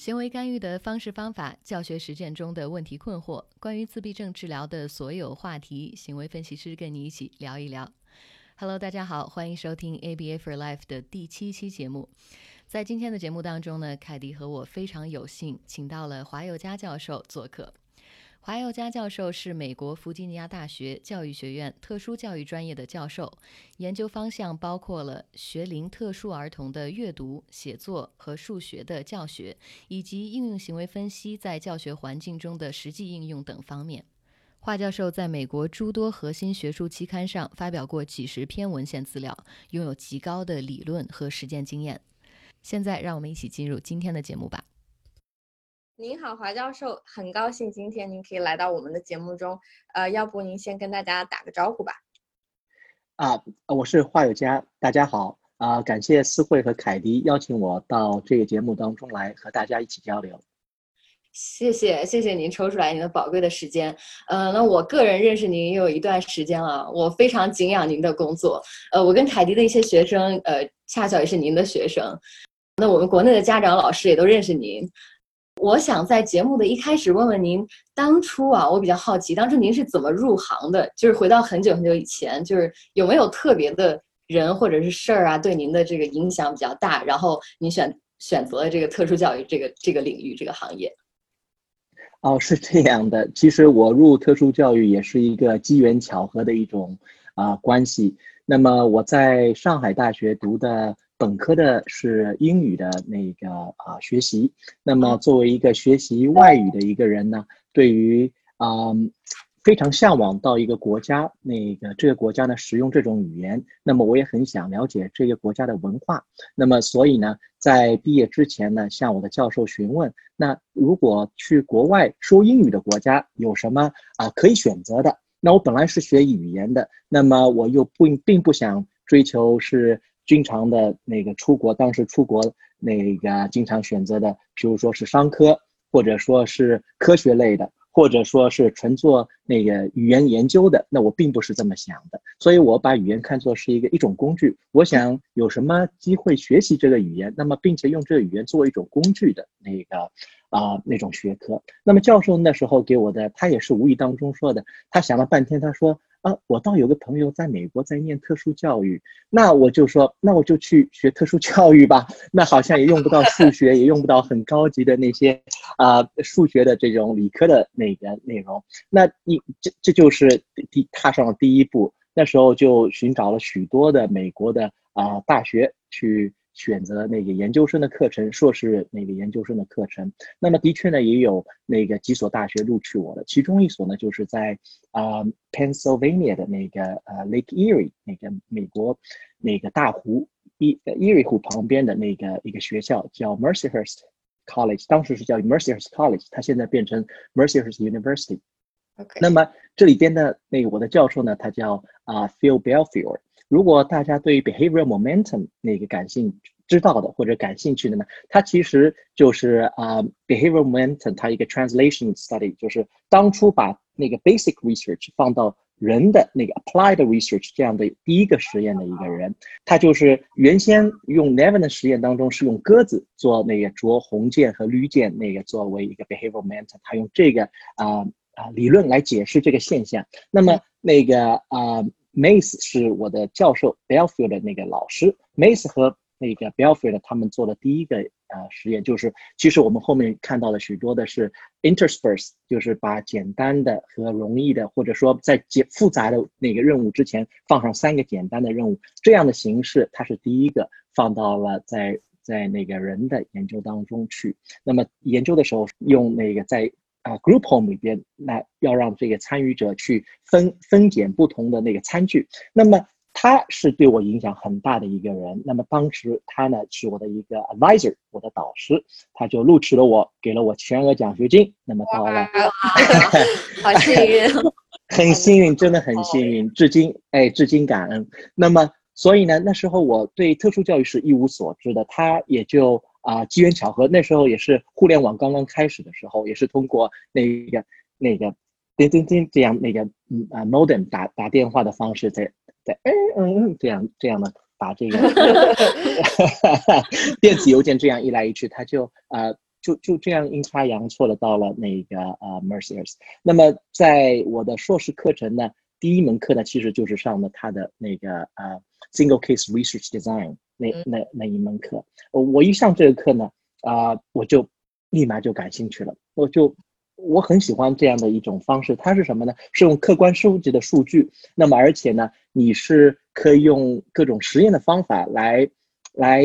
行为干预的方式方法、教学实践中的问题困惑，关于自闭症治疗的所有话题，行为分析师跟你一起聊一聊。Hello，大家好，欢迎收听 ABA for Life 的第七期节目。在今天的节目当中呢，凯迪和我非常有幸请到了华友佳教授做客。华佑佳教授是美国弗吉尼亚大学教育学院特殊教育专业的教授，研究方向包括了学龄特殊儿童的阅读、写作和数学的教学，以及应用行为分析在教学环境中的实际应用等方面。华教授在美国诸多核心学术期刊上发表过几十篇文献资料，拥有极高的理论和实践经验。现在，让我们一起进入今天的节目吧。您好，华教授，很高兴今天您可以来到我们的节目中。呃，要不您先跟大家打个招呼吧。啊，我是华友佳，大家好。啊，感谢思慧和凯迪邀请我到这个节目当中来和大家一起交流。谢谢，谢谢您抽出来您的宝贵的时间。呃，那我个人认识您也有一段时间了，我非常敬仰您的工作。呃，我跟凯迪的一些学生，呃，恰巧也是您的学生。那我们国内的家长老师也都认识您。我想在节目的一开始问问您，当初啊，我比较好奇，当初您是怎么入行的？就是回到很久很久以前，就是有没有特别的人或者是事儿啊，对您的这个影响比较大，然后您选选择了这个特殊教育这个这个领域这个行业？哦，是这样的，其实我入特殊教育也是一个机缘巧合的一种啊关系。那么我在上海大学读的。本科的是英语的那个啊学习，那么作为一个学习外语的一个人呢，对于啊非常向往到一个国家，那个这个国家呢使用这种语言，那么我也很想了解这个国家的文化，那么所以呢，在毕业之前呢，向我的教授询问，那如果去国外说英语的国家有什么啊可以选择的？那我本来是学语言的，那么我又不并不想追求是。经常的那个出国，当时出国那个经常选择的，比如说是商科，或者说是科学类的，或者说是纯做那个语言研究的，那我并不是这么想的。所以我把语言看作是一个一种工具。我想有什么机会学习这个语言，那么并且用这个语言作为一种工具的那个啊那种学科。那么教授那时候给我的，他也是无意当中说的。他想了半天，他说。啊，我倒有个朋友在美国在念特殊教育，那我就说，那我就去学特殊教育吧。那好像也用不到数学，也用不到很高级的那些啊数学的这种理科的那个内容。那你这这就是第踏上了第一步。那时候就寻找了许多的美国的啊大学去。选择那个研究生的课程，硕士那个研究生的课程。那么的确呢，也有那个几所大学录取我的，其中一所呢，就是在啊 Pennsylvania 的那个呃 Lake Erie 那个美国那个大湖伊 Erie 湖旁边的那个一个学校，叫 Mercyhurst College，当时是叫 Mercyhurst College，它现在变成 Mercyhurst University。OK 那么这里边的那个我的教授呢，他叫啊 Phil Belfiore。如果大家对 behavioral momentum 那个感兴、知道的或者感兴趣的呢，它其实就是啊 behavioral momentum 它一个 translation study，就是当初把那个 basic research 放到人的那个 applied research 这样的第一个实验的一个人，他就是原先用 Nevin 的实验当中是用鸽子做那个着红箭和绿箭那个作为一个 behavioral momentum，他用这个啊啊理论来解释这个现象。那么那个啊。Mace 是我的教授，Belfield 的那个老师。Mace 和那个 Belfield 他们做的第一个呃实验，就是其实我们后面看到的许多的是 intersperse，就是把简单的和容易的，或者说在简复杂的那个任务之前放上三个简单的任务，这样的形式，它是第一个放到了在在那个人的研究当中去。那么研究的时候用那个在啊，group home 里边，那要让这个参与者去分分拣不同的那个餐具。那么他是对我影响很大的一个人。那么当时他呢是我的一个 advisor，我的导师，他就录取了我，给了我全额奖学金。那么到了，好幸运，很幸运，真的很幸运，至今哎，至今感恩。那么所以呢，那时候我对特殊教育是一无所知的，他也就。啊，机缘巧合，那时候也是互联网刚刚开始的时候，也是通过那个那个叮叮叮这样那个嗯啊 modem 打打电话的方式，在在嗯嗯嗯这样这样的把这个 电子邮件这样一来一去，他就啊就就这样阴差阳错的到了那个呃 Mercers。那么在我的硕士课程呢，第一门课呢其实就是上的他的那个呃 Single Case Research Design 那那那一门课。我一上这个课呢，啊，我就立马就感兴趣了，我就。我很喜欢这样的一种方式，它是什么呢？是用客观收集的数据，那么而且呢，你是可以用各种实验的方法来，来，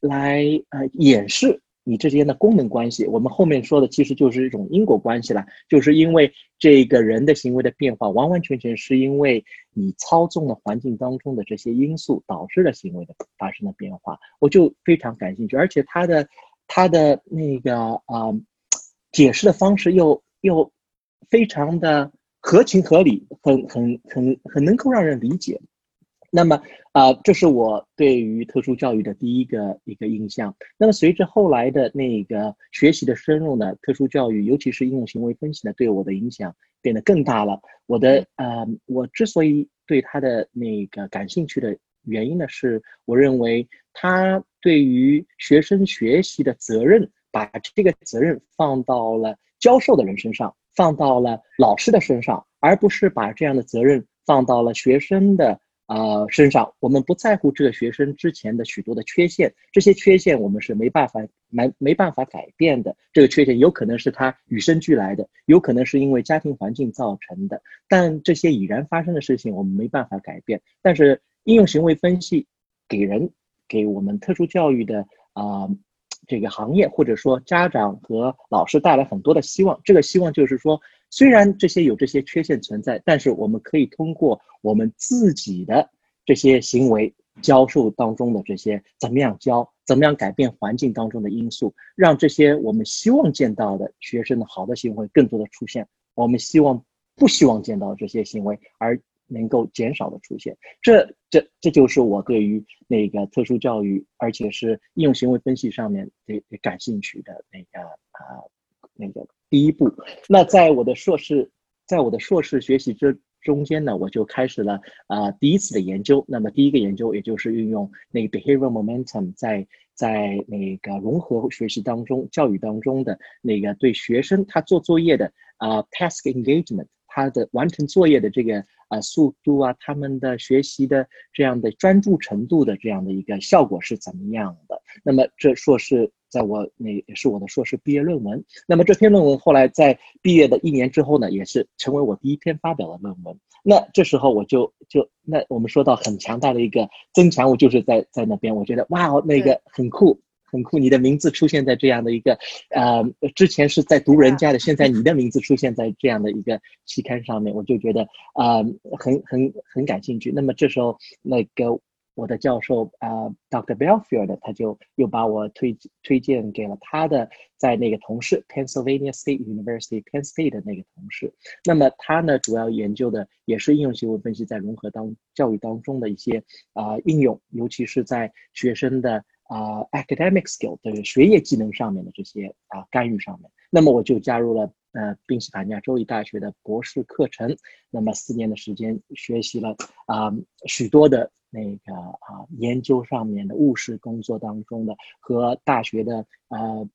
来呃演示你之间的功能关系。我们后面说的其实就是一种因果关系了，就是因为这个人的行为的变化，完完全全是因为你操纵了环境当中的这些因素导致了行为的发生的变化。我就非常感兴趣，而且他的他的那个啊。解释的方式又又非常的合情合理，很很很很能够让人理解。那么啊，这是我对于特殊教育的第一个一个印象。那么随着后来的那个学习的深入呢，特殊教育尤其是应用行为分析呢，对我的影响变得更大了。我的呃，我之所以对他的那个感兴趣的原因呢，是我认为他对于学生学习的责任。把这个责任放到了教授的人身上，放到了老师的身上，而不是把这样的责任放到了学生的呃身上。我们不在乎这个学生之前的许多的缺陷，这些缺陷我们是没办法没没办法改变的。这个缺陷有可能是他与生俱来的，有可能是因为家庭环境造成的。但这些已然发生的事情我们没办法改变。但是应用行为分析给人给我们特殊教育的啊。这个行业或者说家长和老师带来很多的希望，这个希望就是说，虽然这些有这些缺陷存在，但是我们可以通过我们自己的这些行为教授当中的这些怎么样教，怎么样改变环境当中的因素，让这些我们希望见到的学生的好的行为更多的出现，我们希望不希望见到这些行为而。能够减少的出现，这这这就是我对于那个特殊教育，而且是应用行为分析上面的感兴趣的那个啊那个第一步。那在我的硕士，在我的硕士学习之中间呢，我就开始了啊第一次的研究。那么第一个研究，也就是运用那个 behavioral momentum 在在那个融合学习当中、教育当中的那个对学生他做作业的啊 task engagement，他的完成作业的这个。啊，速度啊，他们的学习的这样的专注程度的这样的一个效果是怎么样的？那么这硕士在我那也是我的硕士毕业论文。那么这篇论文后来在毕业的一年之后呢，也是成为我第一篇发表的论文。那这时候我就就那我们说到很强大的一个增强物，就是在在那边，我觉得哇哦，那个很酷。很酷，你的名字出现在这样的一个，呃，之前是在读人家的，现在你的名字出现在这样的一个期刊上面，我就觉得啊，很很很感兴趣。那么这时候，那个我的教授啊，Dr. Belfield，他就又把我推推荐给了他的在那个同事，Pennsylvania State University Penn State 的那个同事。那么他呢，主要研究的也是应用行为分析在融合当教育当中的一些啊应用，尤其是在学生的。啊，academic skill 就是学业技能上面的这些啊干预上面，那么我就加入了呃宾夕法尼亚州立大学的博士课程，那么四年的时间学习了啊许多的那个啊研究上面的务实工作当中的和大学的呃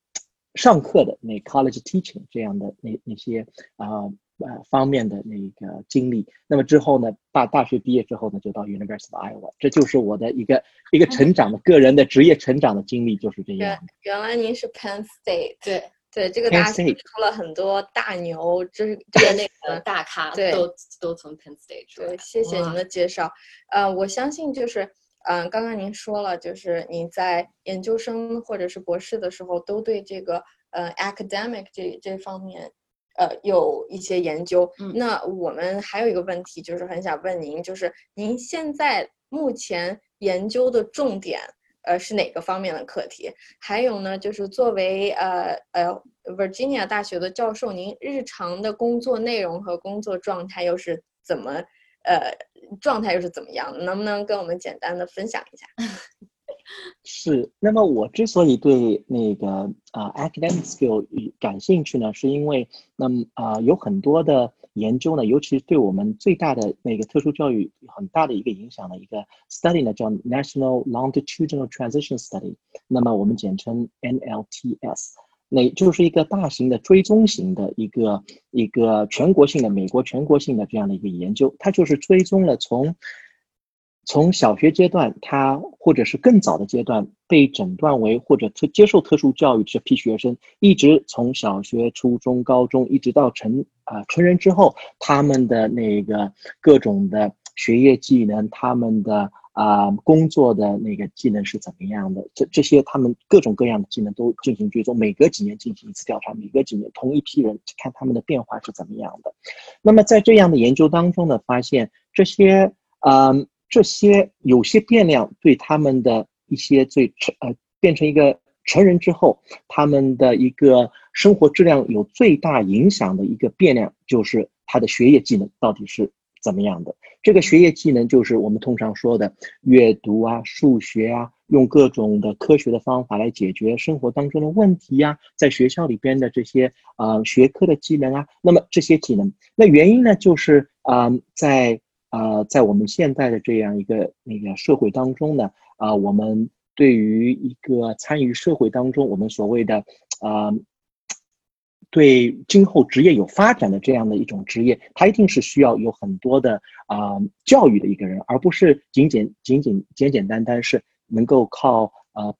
上课的那 college teaching 这样的那那些啊。呃，方面的那个经历，那么之后呢，大大学毕业之后呢，就到 University of Iowa，这就是我的一个一个成长的个人的职业成长的经历，就是这样。原来您是 Penn State，对对，这个大学出了很多大牛，就是这个那个大咖，对，都都从 Penn State 出。对，谢谢您的介绍。呃，我相信就是，嗯，刚刚您说了，就是你在研究生或者是博士的时候，都对这个呃 academic 这这方面。呃，有一些研究。那我们还有一个问题，就是很想问您，就是您现在目前研究的重点，呃，是哪个方面的课题？还有呢，就是作为呃呃 Virginia 大学的教授，您日常的工作内容和工作状态又是怎么，呃，状态又是怎么样？能不能跟我们简单的分享一下？是，那么我之所以对那个啊 academic skill 感兴趣呢，是因为那么啊有很多的研究呢，尤其对我们最大的那个特殊教育很大的一个影响的一个 study 呢，叫 National Longitudinal Transition Study，那么我们简称 NLTS。那就是一个大型的追踪型的一个一个全国性的美国全国性的这样的一个研究，它就是追踪了从从小学阶段，他或者是更早的阶段被诊断为或者特接受特殊教育这批学生，一直从小学、初中、高中一直到成啊成人之后，他们的那个各种的学业技能，他们的。啊，工作的那个技能是怎么样的？这这些他们各种各样的技能都进行追踪，每隔几年进行一次调查，每隔几年同一批人看他们的变化是怎么样的。那么在这样的研究当中呢，发现这些啊这些有些变量对他们的一些最成呃变成一个成人之后，他们的一个生活质量有最大影响的一个变量，就是他的学业技能到底是。怎么样的这个学业技能，就是我们通常说的阅读啊、数学啊，用各种的科学的方法来解决生活当中的问题呀，在学校里边的这些啊学科的技能啊，那么这些技能，那原因呢，就是啊，在啊在我们现在的这样一个那个社会当中呢，啊，我们对于一个参与社会当中，我们所谓的啊。对今后职业有发展的这样的一种职业，它一定是需要有很多的啊教育的一个人，而不是仅仅仅仅简简单单是能够靠啊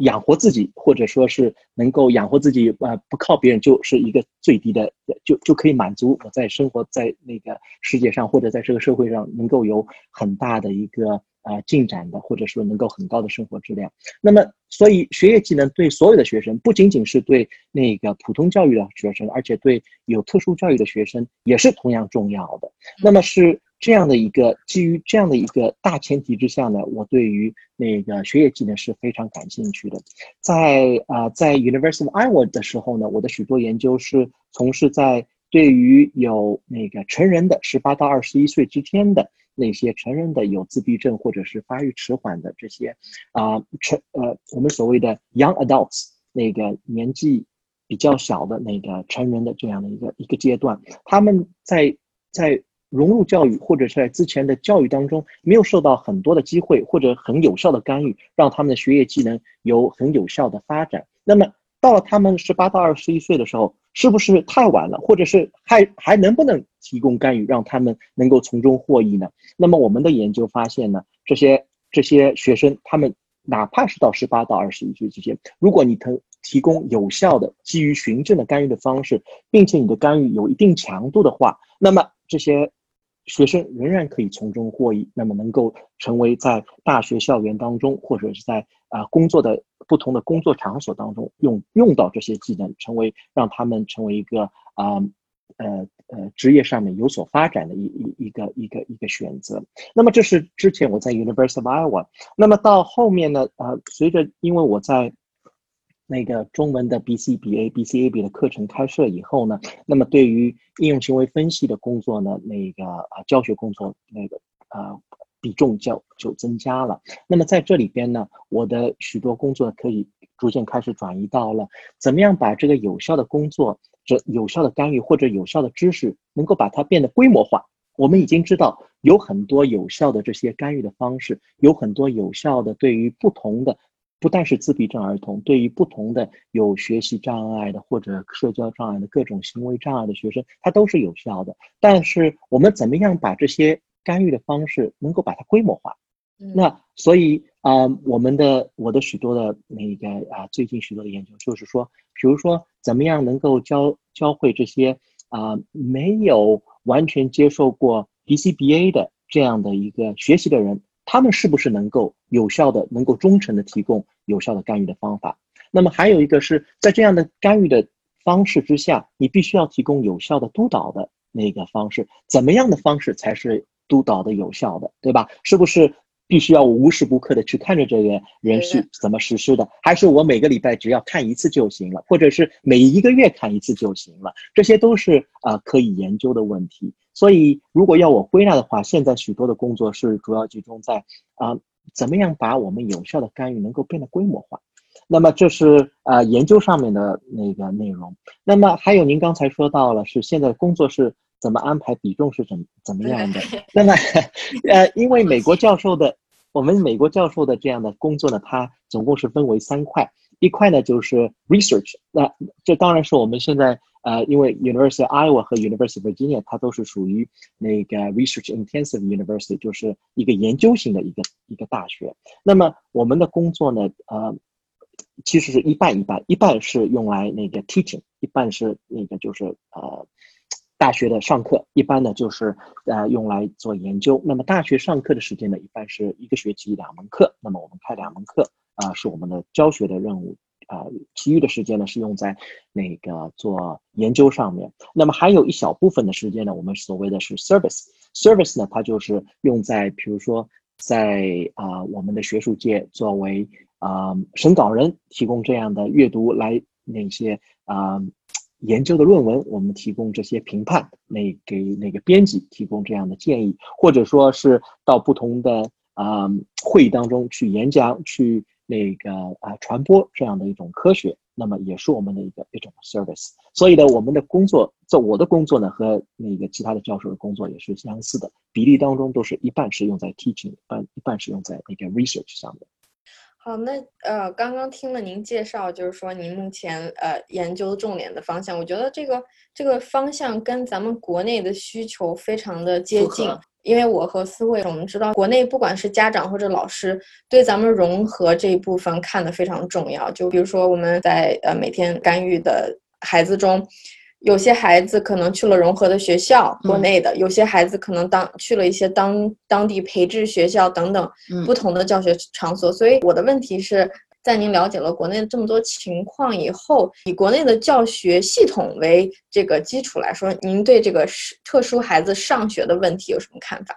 养活自己，或者说是能够养活自己呃不靠别人就是一个最低的，就就可以满足我在生活在那个世界上或者在这个社会上能够有很大的一个。啊，进展的，或者说能够很高的生活质量。那么，所以学业技能对所有的学生，不仅仅是对那个普通教育的学生，而且对有特殊教育的学生也是同样重要的。那么是这样的一个基于这样的一个大前提之下呢，我对于那个学业技能是非常感兴趣的。在啊，在 University of Iowa 的时候呢，我的许多研究是从事在对于有那个成人的十八到二十一岁之间的。那些成人的有自闭症或者是发育迟缓的这些啊成呃我们所谓的 young adults 那个年纪比较小的那个成人的这样的一个一个阶段，他们在在融入教育或者是在之前的教育当中没有受到很多的机会或者很有效的干预，让他们的学业技能有很有效的发展。那么到了他们十八到二十一岁的时候。是不是太晚了，或者是还还能不能提供干预，让他们能够从中获益呢？那么我们的研究发现呢，这些这些学生，他们哪怕是到十八到二十一岁之间，如果你提提供有效的基于循证的干预的方式，并且你的干预有一定强度的话，那么这些学生仍然可以从中获益，那么能够成为在大学校园当中，或者是在啊工作的。不同的工作场所当中用用到这些技能，成为让他们成为一个啊呃呃职业上面有所发展的一一一个一个一个选择。那么这是之前我在 University of Iowa。那么到后面呢，呃，随着因为我在那个中文的 BCBA BCAB 的课程开设以后呢，那么对于应用行为分析的工作呢，那个啊教学工作那个啊。比重就就增加了。那么在这里边呢，我的许多工作可以逐渐开始转移到了怎么样把这个有效的工作、这有效的干预或者有效的知识，能够把它变得规模化。我们已经知道有很多有效的这些干预的方式，有很多有效的对于不同的，不但是自闭症儿童，对于不同的有学习障碍的或者社交障碍的各种行为障碍的学生，它都是有效的。但是我们怎么样把这些？干预的方式能够把它规模化，那所以啊，我们的我的许多的那个啊，最近许多的研究就是说，比如说怎么样能够教教会这些啊没有完全接受过 BCBA 的这样的一个学习的人，他们是不是能够有效的、能够忠诚的提供有效的干预的方法？那么还有一个是在这样的干预的方式之下，你必须要提供有效的督导的那个方式，怎么样的方式才是？督导的有效的，对吧？是不是必须要我无时不刻的去看着这个人是怎么实施的？还是我每个礼拜只要看一次就行了？或者是每一个月看一次就行了？这些都是啊可以研究的问题。所以，如果要我归纳的话，现在许多的工作是主要集中在啊怎么样把我们有效的干预能够变得规模化。那么这是啊研究上面的那个内容。那么还有您刚才说到了是现在工作是。怎么安排比重是怎怎么样的？那么，呃，因为美国教授的，我们美国教授的这样的工作呢，它总共是分为三块。一块呢就是 research，那这当然是我们现在呃，因为 University Iowa 和 University Virginia 它都是属于那个 research intensive university，就是一个研究型的一个一个大学。那么我们的工作呢，呃，其实是一半一半，一半是用来那个 teaching，一半是那个就是呃。大学的上课一般呢就是呃用来做研究。那么大学上课的时间呢，一般是一个学期两门课。那么我们开两门课啊，是我们的教学的任务啊。其余的时间呢是用在那个做研究上面。那么还有一小部分的时间呢，我们所谓的是 service。service 呢，它就是用在比如说在啊我们的学术界作为啊审稿人，提供这样的阅读来那些啊。研究的论文，我们提供这些评判，那给那个编辑提供这样的建议，或者说是到不同的啊会议当中去演讲，去那个啊传播这样的一种科学，那么也是我们的一个一种 service。所以呢，我们的工作，做我的工作呢，和那个其他的教授的工作也是相似的，比例当中都是一半是用在 teaching，一半一半是用在那个 research 上面。好，那呃，刚刚听了您介绍，就是说您目前呃研究重点的方向，我觉得这个这个方向跟咱们国内的需求非常的接近。因为我和思慧，我们知道国内不管是家长或者老师，对咱们融合这一部分看得非常重要。就比如说我们在呃每天干预的孩子中。有些孩子可能去了融合的学校，国内的；有些孩子可能当去了一些当当地培智学校等等不同的教学场所。所以我的问题是在您了解了国内这么多情况以后，以国内的教学系统为这个基础来说，您对这个特殊孩子上学的问题有什么看法？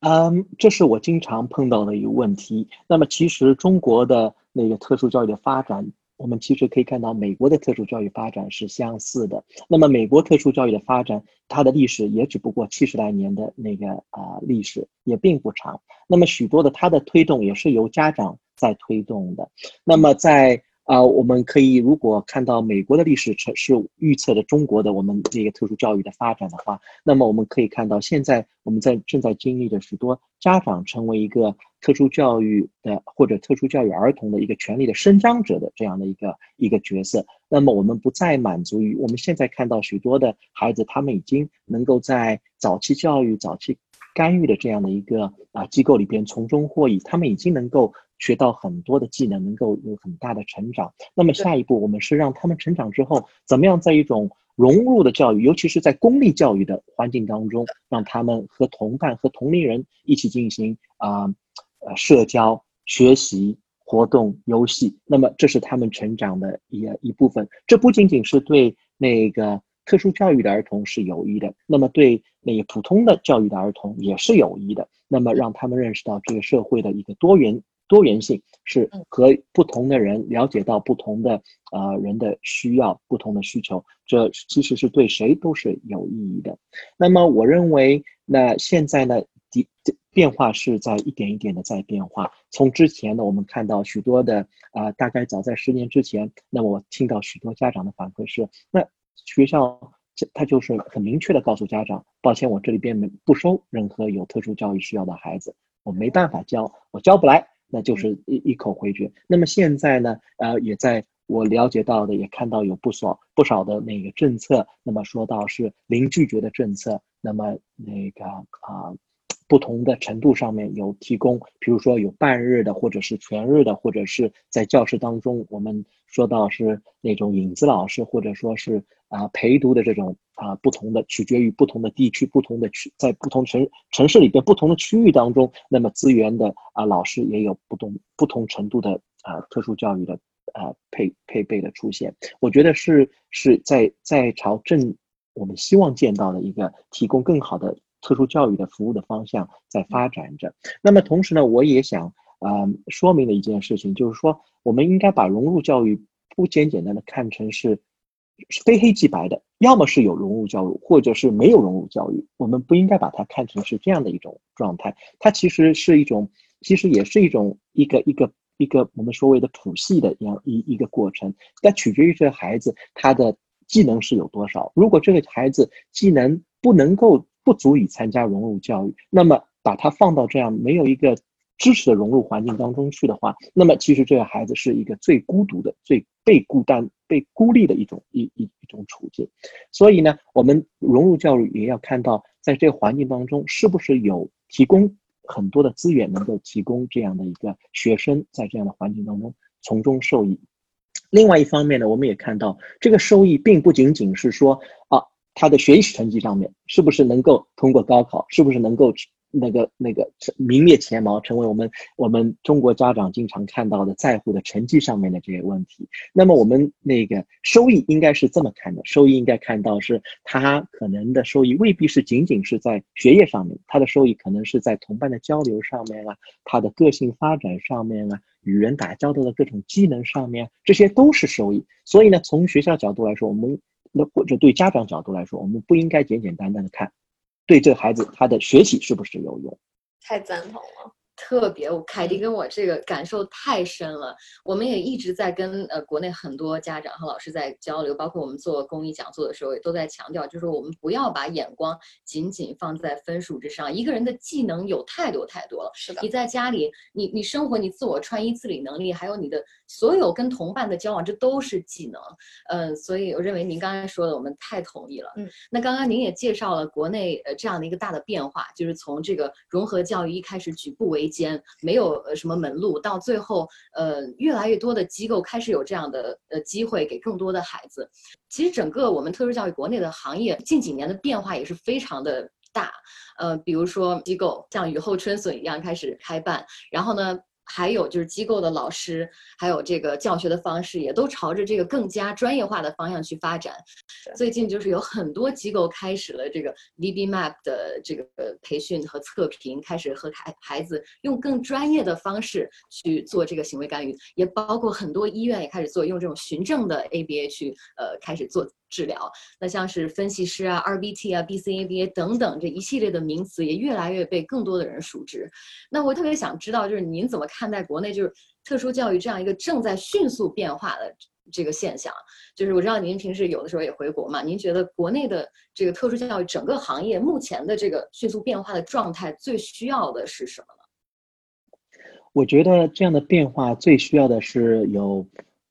嗯，这是我经常碰到的一个问题。那么，其实中国的那个特殊教育的发展。我们其实可以看到，美国的特殊教育发展是相似的。那么，美国特殊教育的发展，它的历史也只不过七十来年的那个啊历史，也并不长。那么，许多的它的推动也是由家长在推动的。那么，在啊，我们可以如果看到美国的历史是预测的中国的我们这个特殊教育的发展的话，那么我们可以看到，现在我们在正在经历着许多家长成为一个特殊教育的或者特殊教育儿童的一个权利的伸张者的这样的一个一个角色。那么我们不再满足于我们现在看到许多的孩子，他们已经能够在早期教育、早期干预的这样的一个啊机构里边从中获益，他们已经能够。学到很多的技能，能够有很大的成长。那么下一步，我们是让他们成长之后，怎么样在一种融入的教育，尤其是在公立教育的环境当中，让他们和同伴、和同龄人一起进行啊呃社交、学习活动、游戏。那么这是他们成长的一一部分。这不仅仅是对那个特殊教育的儿童是有益的，那么对那个普通的教育的儿童也是有益的。那么让他们认识到这个社会的一个多元。多元性是和不同的人了解到不同的呃人的需要、不同的需求，这其实是对谁都是有意义的。那么，我认为，那现在呢，的变化是在一点一点的在变化。从之前呢，我们看到许多的啊，大概早在十年之前，那么我听到许多家长的反馈是，那学校他就是很明确的告诉家长，抱歉，我这里边没不收任何有特殊教育需要的孩子，我没办法教，我教不来。那就是一一口回绝。那么现在呢？呃，也在我了解到的，也看到有不少不少的那个政策。那么说到是零拒绝的政策，那么那个啊，不同的程度上面有提供，比如说有半日的，或者是全日的，或者是在教室当中，我们说到是那种影子老师，或者说是啊陪读的这种。啊，不同的取决于不同的地区、不同的区，在不同城城市里边不同的区域当中，那么资源的啊老师也有不同不同程度的啊特殊教育的啊配配备的出现。我觉得是是在在朝正我们希望见到的一个提供更好的特殊教育的服务的方向在发展着。那么同时呢，我也想啊说明的一件事情就是说，我们应该把融入教育不简简单的看成是。是非黑即白的，要么是有融入教育，或者是没有融入教育。我们不应该把它看成是这样的一种状态。它其实是一种，其实也是一种一个一个一个我们所谓的谱系的一样一一个过程。但取决于这个孩子他的技能是有多少。如果这个孩子技能不能够不足以参加融入教育，那么把他放到这样没有一个支持的融入环境当中去的话，那么其实这个孩子是一个最孤独的、最被孤单、被孤立的一种一一一种处境。所以呢，我们融入教育也要看到，在这个环境当中，是不是有提供很多的资源，能够提供这样的一个学生在这样的环境当中从中受益。另外一方面呢，我们也看到这个收益并不仅仅是说啊，他的学习成绩上面是不是能够通过高考，是不是能够。那个那个名列前茅，成为我们我们中国家长经常看到的在乎的成绩上面的这些问题。那么我们那个收益应该是这么看的：收益应该看到是他可能的收益未必是仅仅是在学业上面，他的收益可能是在同伴的交流上面啊，他的个性发展上面啊，与人打交道的各种技能上面，这些都是收益。所以呢，从学校角度来说，我们那或者对家长角度来说，我们不应该简简单单的看。对这个孩子，他的学习是不是有用？太赞同了。特别，凯迪跟我这个感受太深了。我们也一直在跟呃国内很多家长和老师在交流，包括我们做公益讲座的时候，也都在强调，就是我们不要把眼光仅仅放在分数之上。一个人的技能有太多太多了。是的。你在家里，你你生活，你自我穿衣自理能力，还有你的所有跟同伴的交往，这都是技能。嗯，所以我认为您刚才说的，我们太同意了。嗯。那刚刚您也介绍了国内呃这样的一个大的变化，就是从这个融合教育一开始举步维。间没有什么门路，到最后呃越来越多的机构开始有这样的呃机会给更多的孩子。其实整个我们特殊教育国内的行业近几年的变化也是非常的大，呃比如说机构像雨后春笋一样开始开办，然后呢。还有就是机构的老师，还有这个教学的方式，也都朝着这个更加专业化的方向去发展。最近就是有很多机构开始了这个 VBMAP 的这个培训和测评，开始和孩孩子用更专业的方式去做这个行为干预，也包括很多医院也开始做用这种循证的 ABA 去呃开始做。治疗，那像是分析师啊、RBT 啊、BCABA 等等这一系列的名词，也越来越被更多的人熟知。那我特别想知道，就是您怎么看待国内就是特殊教育这样一个正在迅速变化的这个现象？就是我知道您平时有的时候也回国嘛，您觉得国内的这个特殊教育整个行业目前的这个迅速变化的状态，最需要的是什么呢？我觉得这样的变化最需要的是有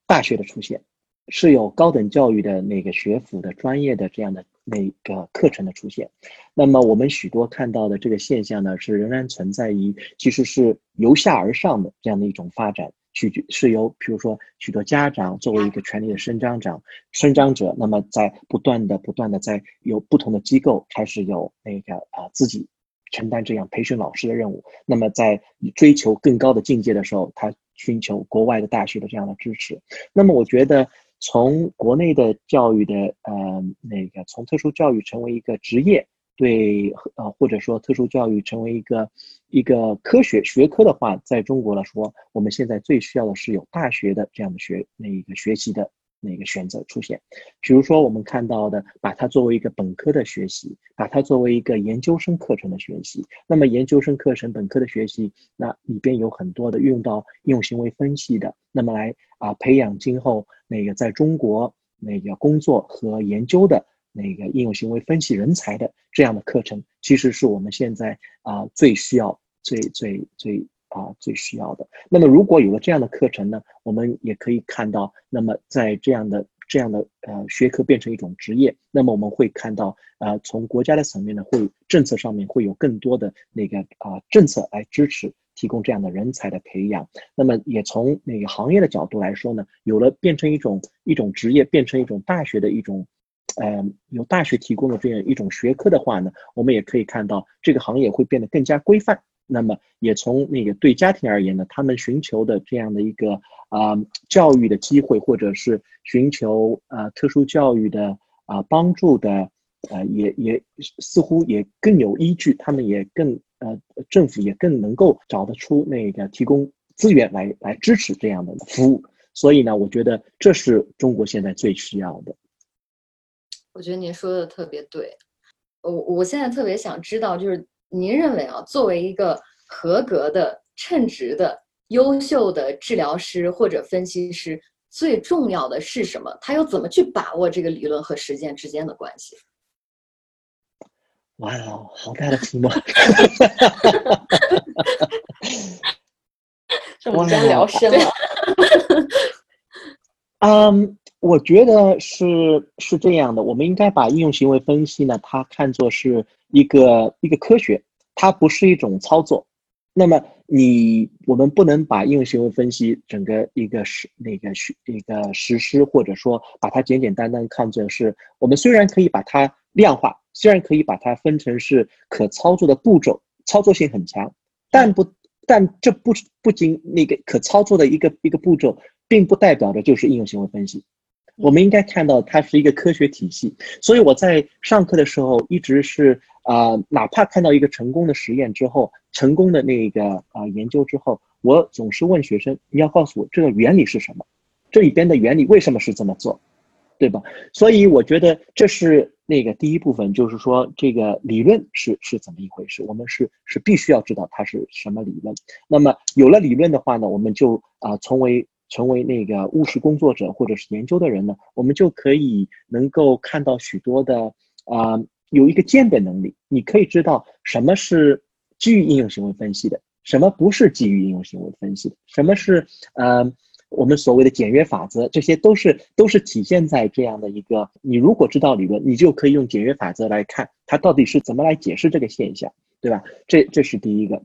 大学的出现。是有高等教育的那个学府的专业的这样的那个课程的出现，那么我们许多看到的这个现象呢，是仍然存在于其实是由下而上的这样的一种发展，取是由比如说许多家长作为一个权利的伸张者，伸张者，那么在不断的不断的在有不同的机构开始有那个啊自己承担这样培训老师的任务，那么在追求更高的境界的时候，他寻求国外的大学的这样的支持，那么我觉得。从国内的教育的呃那个，从特殊教育成为一个职业，对呃或者说特殊教育成为一个一个科学学科的话，在中国来说，我们现在最需要的是有大学的这样的学那一个学习的。那个选择出现，比如说我们看到的，把它作为一个本科的学习，把它作为一个研究生课程的学习。那么研究生课程、本科的学习，那里边有很多的运用到应用行为分析的，那么来啊培养今后那个在中国那个工作和研究的那个应用行为分析人才的这样的课程，其实是我们现在啊最需要、最最最。啊，最需要的。那么，如果有了这样的课程呢，我们也可以看到，那么在这样的这样的呃学科变成一种职业，那么我们会看到，呃，从国家的层面呢，会政策上面会有更多的那个啊政策来支持提供这样的人才的培养。那么，也从那个行业的角度来说呢，有了变成一种一种职业，变成一种大学的一种，呃，由大学提供的这样一种学科的话呢，我们也可以看到这个行业会变得更加规范。那么也从那个对家庭而言呢，他们寻求的这样的一个啊教育的机会，或者是寻求啊特殊教育的啊帮助的，呃也也似乎也更有依据，他们也更呃政府也更能够找得出那个提供资源来来支持这样的服务。所以呢，我觉得这是中国现在最需要的。我觉得您说的特别对，我我现在特别想知道就是。您认为啊，作为一个合格的、称职的、优秀的治疗师或者分析师，最重要的是什么？他又怎么去把握这个理论和实践之间的关系？哇哦，好大的题目！这我们先聊深了。嗯，我觉得是是这样的，我们应该把应用行为分析呢，它看作是一个一个科学，它不是一种操作。那么你我们不能把应用行为分析整个一个实那个实一个实施，或者说把它简简单单看作是我们虽然可以把它量化，虽然可以把它分成是可操作的步骤，操作性很强，但不但这不不仅那个可操作的一个一个步骤。并不代表着就是应用行为分析，我们应该看到它是一个科学体系。所以我在上课的时候一直是啊，哪怕看到一个成功的实验之后，成功的那个啊研究之后，我总是问学生：你要告诉我这个原理是什么？这里边的原理为什么是这么做？对吧？所以我觉得这是那个第一部分，就是说这个理论是是怎么一回事？我们是是必须要知道它是什么理论。那么有了理论的话呢，我们就啊从为成为那个务实工作者或者是研究的人呢，我们就可以能够看到许多的啊，有一个鉴别能力。你可以知道什么是基于应用行为分析的，什么不是基于应用行为分析的，什么是呃我们所谓的简约法则，这些都是都是体现在这样的一个。你如果知道理论，你就可以用简约法则来看它到底是怎么来解释这个现象，对吧？这这是第一个。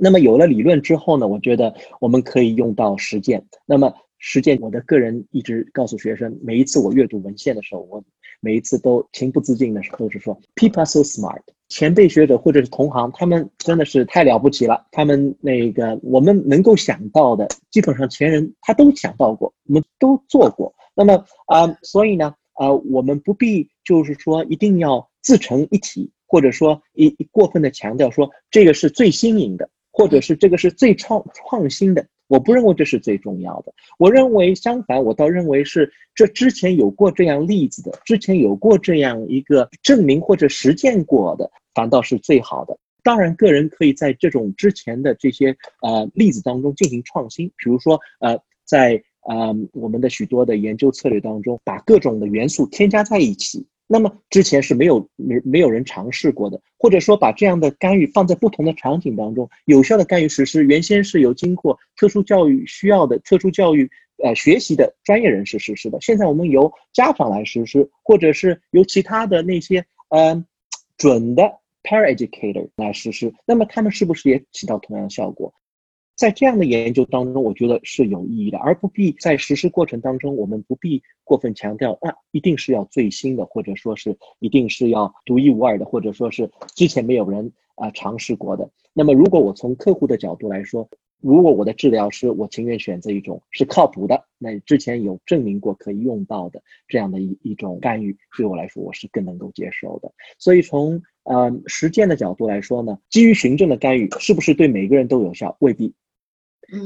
那么有了理论之后呢，我觉得我们可以用到实践。那么实践，我的个人一直告诉学生，每一次我阅读文献的时候，我每一次都情不自禁的都是说，people are so smart，前辈学者或者是同行，他们真的是太了不起了。他们那个我们能够想到的，基本上前人他都想到过，我们都做过。那么啊，所以呢，啊，我们不必就是说一定要自成一体，或者说一过分的强调说这个是最新颖的。或者是这个是最创创新的，我不认为这是最重要的。我认为相反，我倒认为是这之前有过这样例子的，之前有过这样一个证明或者实践过的，反倒是最好的。当然，个人可以在这种之前的这些呃例子当中进行创新，比如说呃在呃我们的许多的研究策略当中，把各种的元素添加在一起。那么之前是没有没没有人尝试过的，或者说把这样的干预放在不同的场景当中，有效的干预实施，原先是有经过特殊教育需要的特殊教育呃学习的专业人士实施的，现在我们由家长来实施，或者是由其他的那些呃准的 paraeducator 来实施，那么他们是不是也起到同样的效果？在这样的研究当中，我觉得是有意义的，而不必在实施过程当中，我们不必过分强调，那一定是要最新的，或者说是一定是要独一无二的，或者说是之前没有人啊尝试过的。那么，如果我从客户的角度来说，如果我的治疗师，我情愿选择一种是靠谱的，那之前有证明过可以用到的这样的一一种干预，对我来说我是更能够接受的。所以从呃实践的角度来说呢，基于循证的干预是不是对每个人都有效？未必。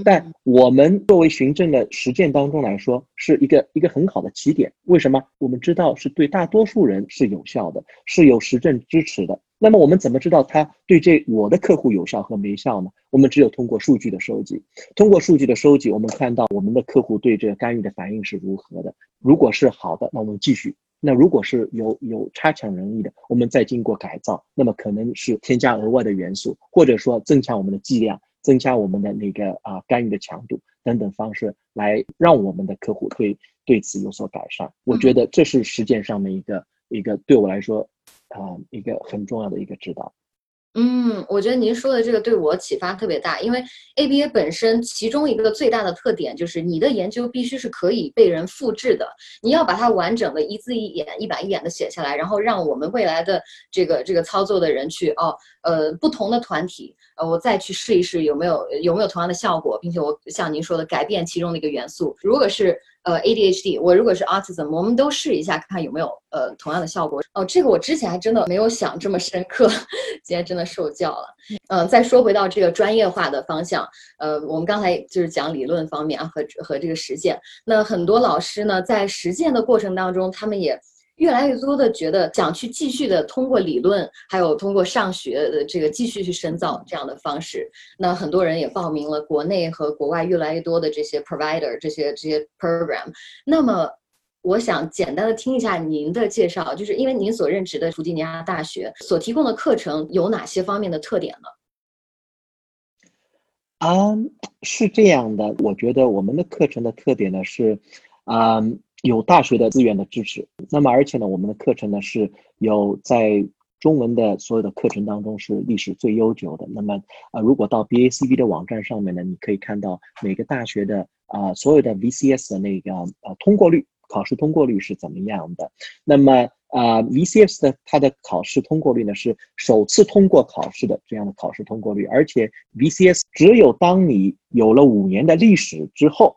但我们作为循证的实践当中来说，是一个一个很好的起点。为什么？我们知道是对大多数人是有效的，是有实证支持的。那么我们怎么知道它对这我的客户有效和没效呢？我们只有通过数据的收集。通过数据的收集，我们看到我们的客户对这个干预的反应是如何的。如果是好的，那我们继续；那如果是有有差强人意的，我们再经过改造，那么可能是添加额外的元素，或者说增强我们的剂量。增加我们的那个啊干预的强度等等方式，来让我们的客户对对此有所改善。我觉得这是实践上的一个一个对我来说啊一个很重要的一个指导。嗯，我觉得您说的这个对我启发特别大，因为 ABA 本身其中一个最大的特点就是你的研究必须是可以被人复制的，你要把它完整的一字一眼、一板一眼的写下来，然后让我们未来的这个这个操作的人去哦，呃，不同的团体，呃，我再去试一试有没有有没有同样的效果，并且我像您说的改变其中的一个元素，如果是。呃，ADHD，我如果是 autism，我们都试一下，看看有没有呃同样的效果。哦，这个我之前还真的没有想这么深刻，今天真的受教了。嗯，再说回到这个专业化的方向，呃，我们刚才就是讲理论方面啊和和这个实践。那很多老师呢，在实践的过程当中，他们也。越来越多的觉得想去继续的通过理论，还有通过上学的这个继续去深造这样的方式，那很多人也报名了国内和国外越来越多的这些 provider 这些这些 program。那么，我想简单的听一下您的介绍，就是因为您所任职的弗吉尼亚大学所提供的课程有哪些方面的特点呢？啊，是这样的，我觉得我们的课程的特点呢是，啊，有大学的资源的支持。那么，而且呢，我们的课程呢是有在中文的所有的课程当中是历史最悠久的。那么，啊，如果到 BACB 的网站上面呢，你可以看到每个大学的啊所有的 VCS 的那个呃通过率，考试通过率是怎么样的。那么。啊，VCS 的它的考试通过率呢是首次通过考试的这样的考试通过率，而且 VCS 只有当你有了五年的历史之后，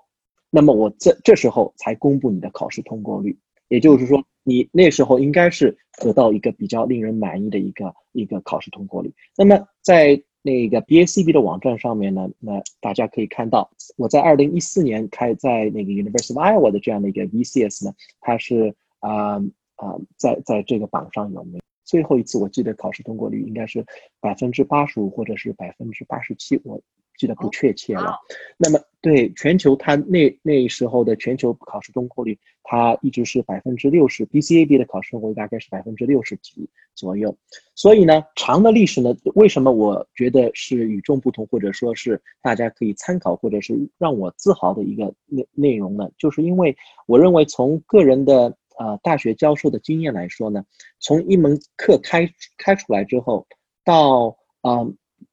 那么我这这时候才公布你的考试通过率，也就是说你那时候应该是得到一个比较令人满意的一个一个考试通过率。那么在那个 BACB 的网站上面呢，那大家可以看到我在二零一四年开在那个 University of Iowa 的这样的一个 VCS 呢，它是啊。啊，在在这个榜上有名？最后一次我记得考试通过率应该是百分之八十五或者是百分之八十七，我记得不确切了。那么对全球，它那那时候的全球考试通过率，它一直是百分之六十，BCAB 的考试通过率大概是百分之六十几左右。所以呢，长的历史呢，为什么我觉得是与众不同，或者说是大家可以参考，或者是让我自豪的一个内内容呢？就是因为我认为从个人的。呃，大学教授的经验来说呢，从一门课开开出来之后，到啊，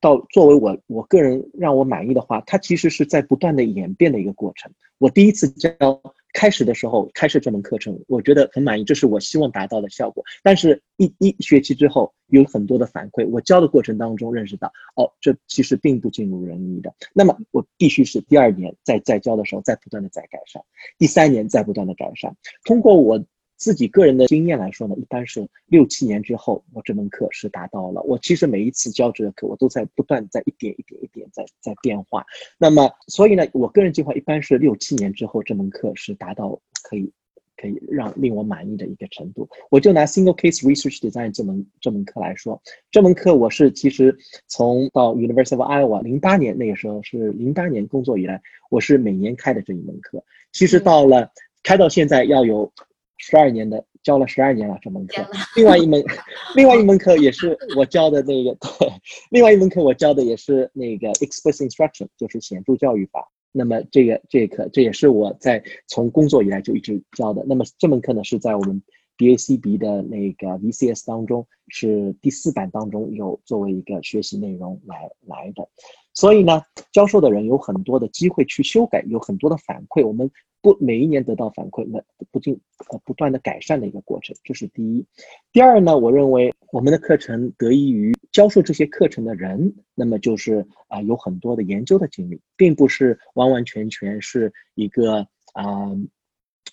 到作为我我个人让我满意的话，它其实是在不断的演变的一个过程。我第一次教。开始的时候开设这门课程，我觉得很满意，这是我希望达到的效果。但是，一一学期之后，有很多的反馈，我教的过程当中认识到，哦，这其实并不尽如人意的。那么，我必须是第二年再再教的时候，再不断的再改善，第三年再不断的改善，通过我。自己个人的经验来说呢，一般是六七年之后，我这门课是达到了。我其实每一次教这个课，我都在不断在一点一点一点在在变化。那么，所以呢，我个人计划一般是六七年之后，这门课是达到可以可以让令我满意的一个程度。我就拿 Single Case Research Design 这门这门课来说，这门课我是其实从到 University of Iowa 零八年那个时候是零八年工作以来，我是每年开的这一门课。其实到了开到现在要有。十二年的教了十二年了这门课，另外一门，另外一门课也是我教的那个，对，另外一门课我教的也是那个 explicit instruction，就是显著教育法。那么这个这课这也是我在从工作以来就一直教的。那么这门课呢是在我们 BACB 的那个 VCS 当中是第四版当中有作为一个学习内容来来的。所以呢，教授的人有很多的机会去修改，有很多的反馈。我们不每一年得到反馈，那不进呃不断的改善的一个过程，这是第一。第二呢，我认为我们的课程得益于教授这些课程的人，那么就是啊有很多的研究的经历，并不是完完全全是一个啊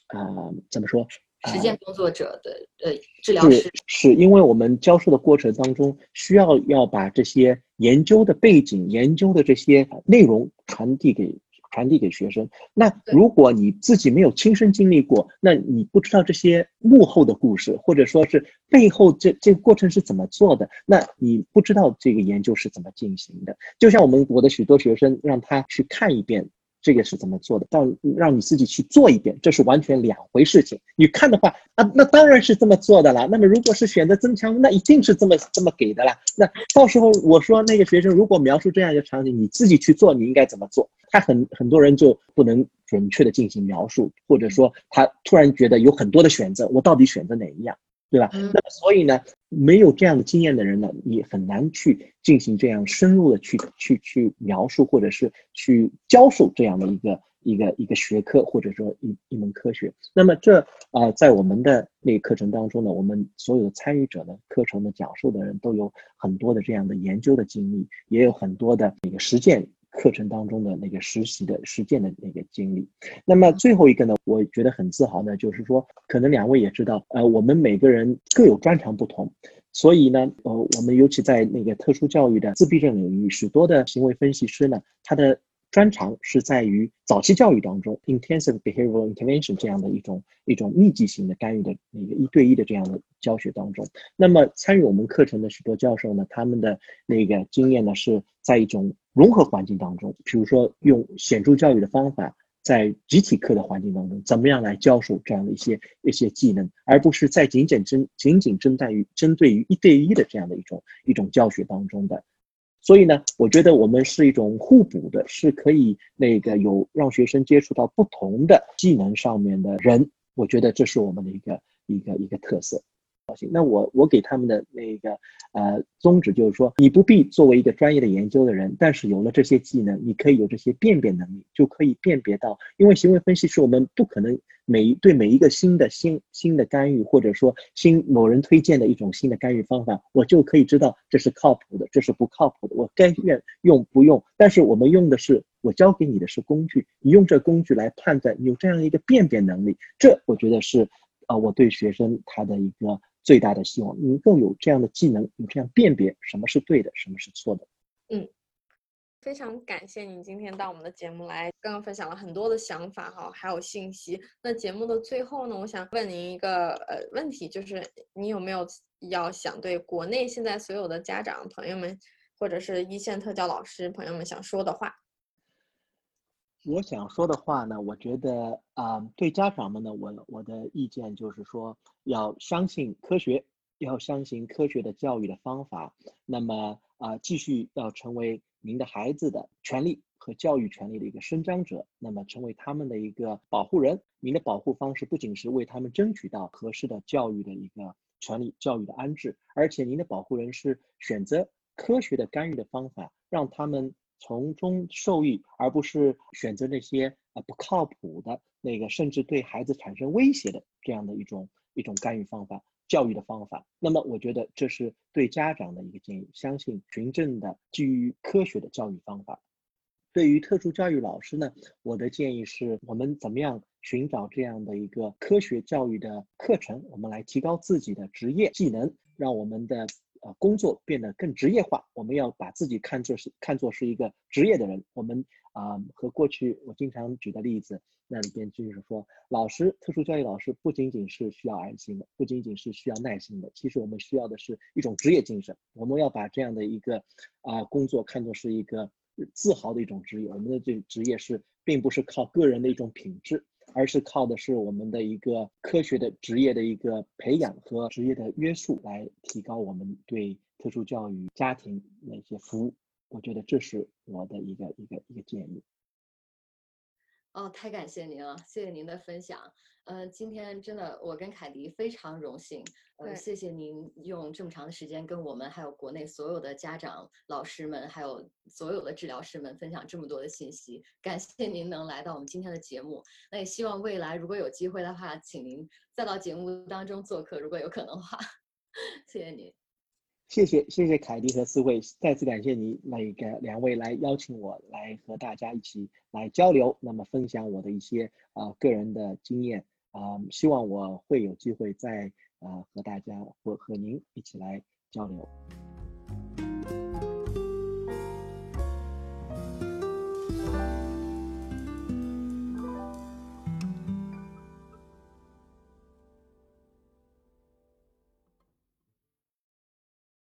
啊怎么说？实践工作者的呃治疗师是因为我们教授的过程当中需要要把这些研究的背景、研究的这些内容传递给传递给学生。那如果你自己没有亲身经历过，那你不知道这些幕后的故事，或者说是背后这这个过程是怎么做的，那你不知道这个研究是怎么进行的。就像我们我的许多学生让他去看一遍。这个是怎么做的？到让你自己去做一遍，这是完全两回事情。你看的话啊，那当然是这么做的了。那么如果是选择增强，那一定是这么这么给的了。那到时候我说那个学生如果描述这样一个场景，你自己去做，你应该怎么做？他很很多人就不能准确的进行描述，或者说他突然觉得有很多的选择，我到底选择哪一样？对吧？那么所以呢，没有这样的经验的人呢，也很难去进行这样深入的去去去描述，或者是去教授这样的一个一个一个学科，或者说一一门科学。那么这啊，在我们的那个课程当中呢，我们所有的参与者呢，课程的讲述的人都有很多的这样的研究的经历，也有很多的那个实践。课程当中的那个实习的实践的那个经历，那么最后一个呢，我觉得很自豪呢，就是说，可能两位也知道，呃，我们每个人各有专长不同，所以呢，呃，我们尤其在那个特殊教育的自闭症领域，许多的行为分析师呢，他的。专长是在于早期教育当中，intensive behavioral intervention 这样的一种一种密集型的干预的那个一对一的这样的教学当中。那么参与我们课程的许多教授呢，他们的那个经验呢是在一种融合环境当中，比如说用显著教育的方法，在集体课的环境当中，怎么样来教授这样的一些一些技能，而不是在仅仅针仅仅针对于针对于一对一的这样的一种一种教学当中的。所以呢，我觉得我们是一种互补的，是可以那个有让学生接触到不同的技能上面的人，我觉得这是我们的一个一个一个特色。行那我我给他们的那个呃宗旨就是说，你不必作为一个专业的研究的人，但是有了这些技能，你可以有这些辨别能力，就可以辨别到，因为行为分析是我们不可能每对每一个新的新新的干预，或者说新某人推荐的一种新的干预方法，我就可以知道这是靠谱的，这是不靠谱的，我该愿用不用。但是我们用的是我教给你的是工具，你用这工具来判断，有这样一个辨别能力，这我觉得是啊，我对学生他的一个。最大的希望，能够有这样的技能，有这样辨别什么是对的，什么是错的。嗯，非常感谢您今天到我们的节目来，刚刚分享了很多的想法哈，还有信息。那节目的最后呢，我想问您一个呃问题，就是你有没有要想对国内现在所有的家长朋友们，或者是一线特教老师朋友们想说的话？我想说的话呢，我觉得啊，对家长们呢，我我的意见就是说，要相信科学，要相信科学的教育的方法。那么啊，继续要成为您的孩子的权利和教育权利的一个伸张者，那么成为他们的一个保护人。您的保护方式不仅是为他们争取到合适的教育的一个权利、教育的安置，而且您的保护人是选择科学的干预的方法，让他们。从中受益，而不是选择那些啊不靠谱的那个，甚至对孩子产生威胁的这样的一种一种干预方法、教育的方法。那么，我觉得这是对家长的一个建议：相信循证的、基于科学的教育方法。对于特殊教育老师呢，我的建议是我们怎么样寻找这样的一个科学教育的课程，我们来提高自己的职业技能，让我们的。啊，工作变得更职业化，我们要把自己看作是看作是一个职业的人。我们啊，和过去我经常举的例子，那里边就是说，老师，特殊教育老师不仅仅是需要爱心的，不仅仅是需要耐心的，其实我们需要的是一种职业精神。我们要把这样的一个啊工作看作是一个自豪的一种职业。我们的这个职业是，并不是靠个人的一种品质。而是靠的是我们的一个科学的职业的一个培养和职业的约束，来提高我们对特殊教育家庭的一些服务。我觉得这是我的一个一个一个建议。哦，太感谢您了，谢谢您的分享。呃，今天真的我跟凯迪非常荣幸。呃，谢谢您用这么长的时间跟我们还有国内所有的家长、老师们，还有所有的治疗师们分享这么多的信息。感谢您能来到我们今天的节目。那也希望未来如果有机会的话，请您再到节目当中做客，如果有可能的话。谢谢您。谢谢谢谢凯蒂和四位，再次感谢你那个两位来邀请我来和大家一起来交流，那么分享我的一些啊个人的经验啊，希望我会有机会再啊和大家或和您一起来交流。